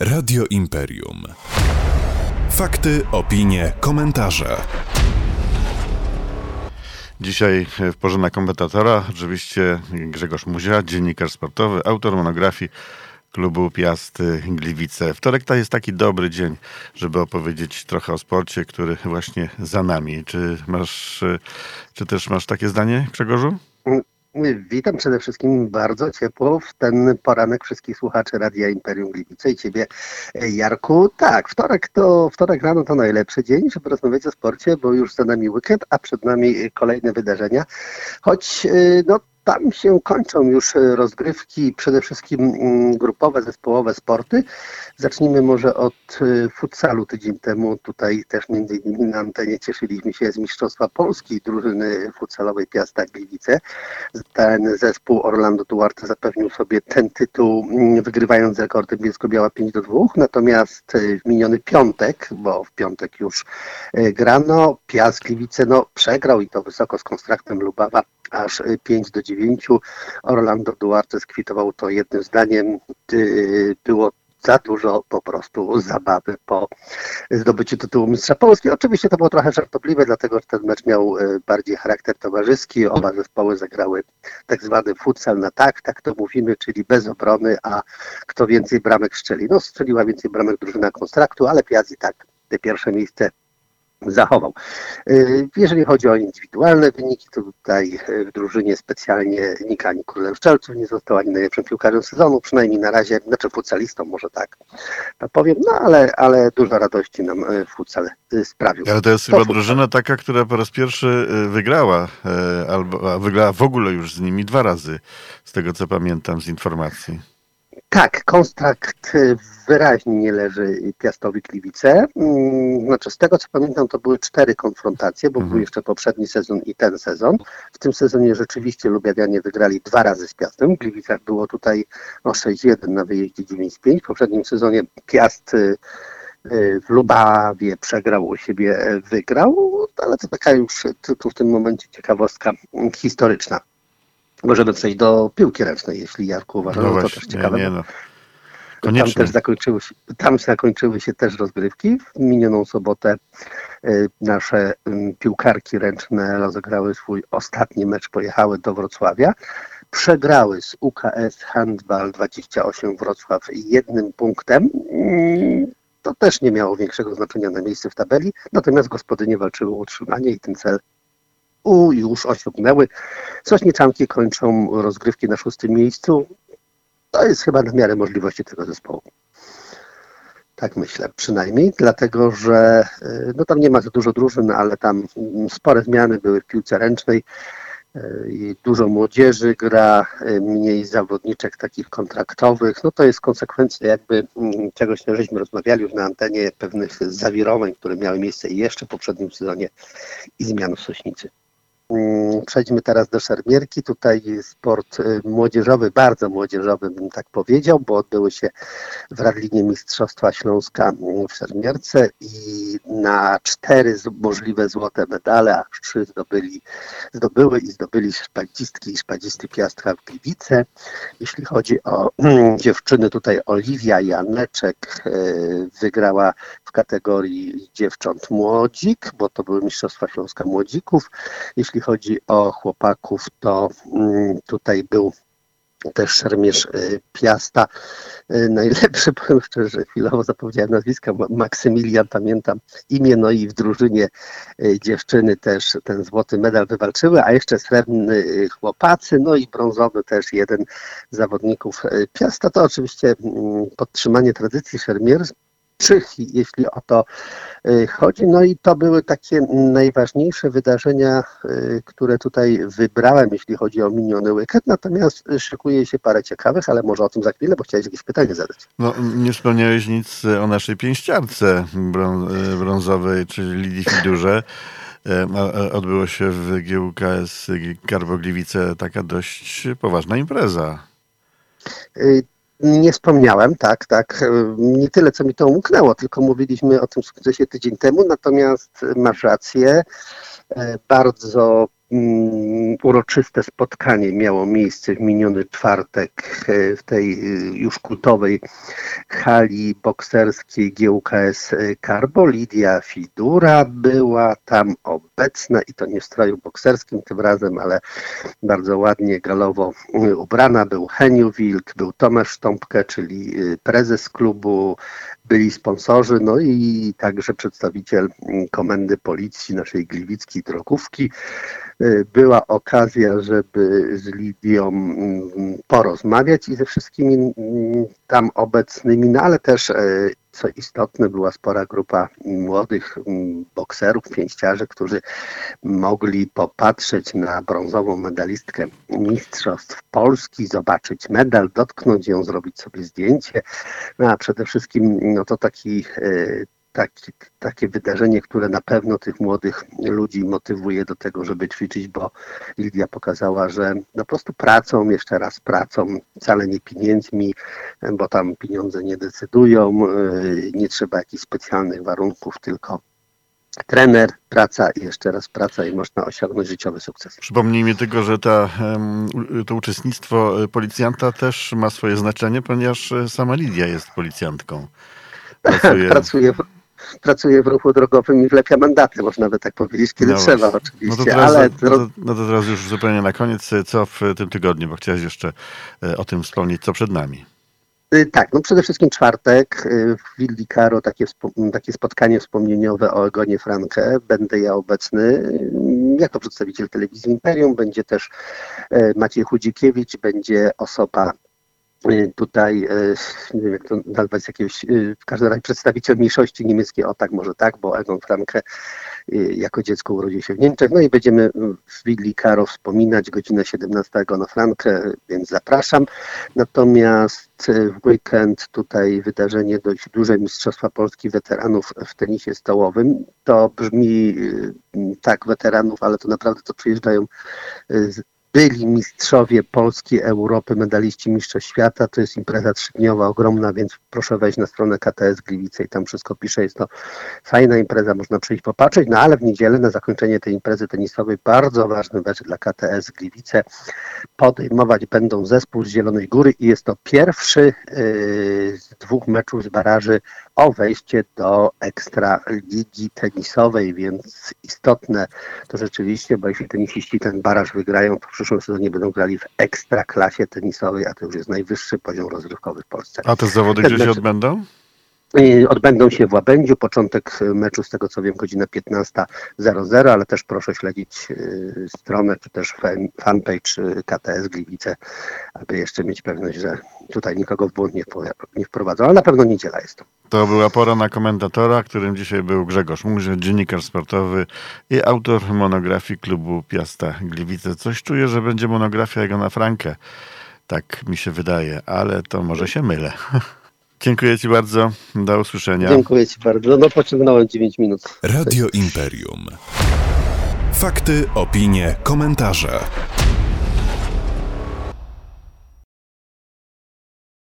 Radio Imperium. Fakty, opinie, komentarze. Dzisiaj w porze na komentatora oczywiście Grzegorz Muzia, dziennikarz sportowy, autor monografii klubu Piasty Gliwice. Wtorek to jest taki dobry dzień, żeby opowiedzieć trochę o sporcie, który właśnie za nami. Czy masz, czy też masz takie zdanie, Grzegorzu? Witam przede wszystkim bardzo ciepło w ten poranek wszystkich słuchaczy Radia Imperium Gliwice i Ciebie, Jarku. Tak, wtorek to wtorek rano to najlepszy dzień, żeby rozmawiać o sporcie, bo już za nami weekend, a przed nami kolejne wydarzenia. Choć no, tam się kończą już rozgrywki, przede wszystkim mm, grupowe, zespołowe sporty. Zacznijmy może od y, futsalu tydzień temu. Tutaj też między innymi na antenie cieszyliśmy się z Mistrzostwa Polski drużyny futsalowej Piasta Gliwice. Ten zespół Orlando Duarte zapewnił sobie ten tytuł, mm, wygrywając rekordem Bielsko-Biała 5 do 2. Natomiast y, w miniony piątek, bo w piątek już grano, Piast Gliwice no, przegrał i to wysoko z konstraktem Lubawa aż 5 do 9. Orlando Duarte skwitował to jednym zdaniem. Było za dużo po prostu zabawy po zdobyciu tytułu Mistrza Polski. Oczywiście to było trochę żartobliwe, dlatego że ten mecz miał bardziej charakter towarzyski. Oba zespoły zagrały tak zwany futsal na tak, tak to mówimy, czyli bez obrony, a kto więcej bramek strzeli. No strzeliła więcej bramek drużyna konstraktu, ale Piazzi tak te pierwsze miejsce zachował. Jeżeli chodzi o indywidualne wyniki, to tutaj w drużynie specjalnie nikt ani królem szczelców nie został ani najlepszym piłkarzem sezonu, przynajmniej na razie, znaczy futsalistą może tak to powiem, no ale, ale dużo radości nam futsal sprawił. Ale to jest to chyba futsal. drużyna taka, która po raz pierwszy wygrała, albo wygrała w ogóle już z nimi dwa razy, z tego co pamiętam z informacji. Tak, kontrakt wyraźnie nie leży Piastowi Gliwice. Znaczy, z tego co pamiętam, to były cztery konfrontacje, bo mhm. był jeszcze poprzedni sezon i ten sezon. W tym sezonie rzeczywiście Lubiawianie wygrali dwa razy z Piastem. W Gliwicach było tutaj no, 6-1 na wyjeździe 9-5. W poprzednim sezonie Piast w Lubawie przegrał u siebie, wygrał, ale to taka już tylko w tym momencie ciekawostka historyczna. Możemy przejść do piłki ręcznej, jeśli Jarku uważa, no, no to też ciekawe. Nie, nie, no. Koniecznie. Tam, też zakończyły się, tam zakończyły się też rozgrywki. W minioną sobotę y, nasze y, piłkarki ręczne rozegrały swój ostatni mecz, pojechały do Wrocławia. Przegrały z UKS Handball 28 Wrocław jednym punktem. Y, to też nie miało większego znaczenia na miejsce w tabeli, natomiast gospodynie walczyły o utrzymanie i ten cel u już osiągnęły. Sośniczanki kończą rozgrywki na szóstym miejscu. To jest chyba na miarę możliwości tego zespołu. Tak myślę, przynajmniej, dlatego że no tam nie ma za dużo drużyn, ale tam spore zmiany były w piłce ręcznej. Dużo młodzieży gra, mniej zawodniczek takich kontraktowych. No to jest konsekwencja jakby czegoś, żeśmy rozmawiali już na antenie, pewnych zawirowań, które miały miejsce jeszcze w poprzednim sezonie i zmian w Sośnicy. Mm, przejdźmy teraz do szermierki. Tutaj sport y, młodzieżowy, bardzo młodzieżowy bym tak powiedział, bo odbyły się w Radlinie Mistrzostwa Śląska mm, w szermierce i na cztery możliwe złote medale, aż trzy zdobyli, zdobyły i zdobyli szpadzistki i szpadzisty Piastra w Gliwice. Jeśli chodzi o dziewczyny, tutaj Oliwia Janeczek y, wygrała w kategorii dziewcząt młodzik, bo to były Mistrzostwa Śląska Młodzików. Jeśli chodzi o chłopaków, to mm, tutaj był też szermierz y, Piasta. Y, najlepszy, powiem szczerze, chwilowo zapomniałem nazwiska, Maksymilian, pamiętam imię, no i w drużynie y, dziewczyny też ten złoty medal wywalczyły, a jeszcze srebrny chłopacy, no i brązowy też jeden z zawodników Piasta. To oczywiście mm, podtrzymanie tradycji szermier, jeśli o to y, chodzi. No i to były takie najważniejsze wydarzenia, y, które tutaj wybrałem, jeśli chodzi o miniony weekend. Natomiast szykuje się parę ciekawych, ale może o tym za chwilę, bo chciałeś jakieś pytanie zadać. No, nie wspomniałeś nic o naszej pięściarce y, brązowej, czyli Lidii Fidurze. Odbyło się w GUKS Garbogliwice taka dość poważna impreza. Nie wspomniałem, tak, tak. Nie tyle, co mi to umknęło, tylko mówiliśmy o tym sukcesie tydzień temu, natomiast masz rację. E, bardzo uroczyste spotkanie miało miejsce w miniony czwartek e, w tej e, już kultowej hali bokserskiej GUKS Carbo. Lidia Fidura była tam obecna i to nie w stroju bokserskim tym razem, ale bardzo ładnie galowo ubrana. Był Heniu Wilk, był Tomasz Sztąpkę, czyli prezes klubu, byli sponsorzy, no i także przedstawiciel komendy policji naszej gliwickiej drogówki. Y, była okazja, żeby z Lidią mm, porozmawiać i ze wszystkimi mm, tam obecnymi, no ale też y, co istotne, była spora grupa młodych mm, bokserów, pięściarzy, którzy mogli popatrzeć na brązową medalistkę Mistrzostw Polski, zobaczyć medal, dotknąć ją, zrobić sobie zdjęcie. No a przede wszystkim no to taki y, taki, takie wydarzenie, które na pewno tych młodych ludzi motywuje do tego, żeby ćwiczyć, bo Lidia pokazała, że no po prostu pracą, jeszcze raz pracą, wcale nie pieniędzmi, bo tam pieniądze nie decydują, y, nie trzeba jakichś specjalnych warunków, tylko trener, praca i jeszcze raz praca i można osiągnąć życiowy sukces. Przypomnijmy tylko, że ta, to uczestnictwo policjanta też ma swoje znaczenie, ponieważ sama Lidia jest policjantką. Pracuje, pracuje w pracuje w ruchu drogowym i wlepia mandaty, można by tak powiedzieć, kiedy no trzeba oczywiście. No to, teraz, ale... no, to, no to teraz już zupełnie na koniec, co w tym tygodniu, bo chciałeś jeszcze e, o tym wspomnieć, co przed nami. Y, tak, no przede wszystkim czwartek w Willi Caro takie, takie spotkanie wspomnieniowe o Egonie Frankę. Będę ja obecny y, jako przedstawiciel telewizji Imperium. Będzie też Maciej Chudzikiewicz, będzie osoba tutaj, y, nie wiem jak to nazwać, jakiegoś, y, w każdym razie przedstawiciel mniejszości niemieckiej, o tak może tak, bo Egon Franke jako dziecko urodził się w Niemczech. No i będziemy w Willi Karo wspominać, godzina 17 Egona Franke, więc zapraszam. Natomiast w weekend tutaj wydarzenie dość duże Mistrzostwa Polski Weteranów w tenisie stołowym. To brzmi tak weteranów, ale to naprawdę to przyjeżdżają byli mistrzowie Polski, Europy, medaliści Mistrzostw Świata. To jest impreza trzydniowa, ogromna, więc proszę wejść na stronę KTS Gliwice i tam wszystko pisze. Jest to fajna impreza, można przyjść popatrzeć. No ale w niedzielę na zakończenie tej imprezy tenisowej bardzo ważny mecz dla KTS Gliwice. Podejmować będą zespół z Zielonej Góry i jest to pierwszy yy, z dwóch meczów z baraży o wejście do ekstra ligi tenisowej, więc istotne to rzeczywiście, bo jeśli tenisiści ten baraż wygrają, to w przyszłym sezonie będą grali w ekstra klasie tenisowej, a to już jest najwyższy poziom rozrywkowy w Polsce. A te zawody gdzie się odbędą? Odbędą się w Łabędziu, początek meczu z tego co wiem godzina 15.00, ale też proszę śledzić y, stronę czy też fanpage y, KTS Gliwice, aby jeszcze mieć pewność, że tutaj nikogo w błąd nie wprowadzą, ale na pewno niedziela jest to. To była pora na komentatora, którym dzisiaj był Grzegorz Murze, dziennikarz sportowy i autor monografii klubu Piasta Gliwice. Coś czuję, że będzie monografia jego na Frankę. Tak mi się wydaje, ale to może się mylę. Dziękuję Ci bardzo. Do usłyszenia. Dziękuję Ci bardzo. No pociągnąłem 9 minut. Radio Imperium. Fakty, opinie, komentarze.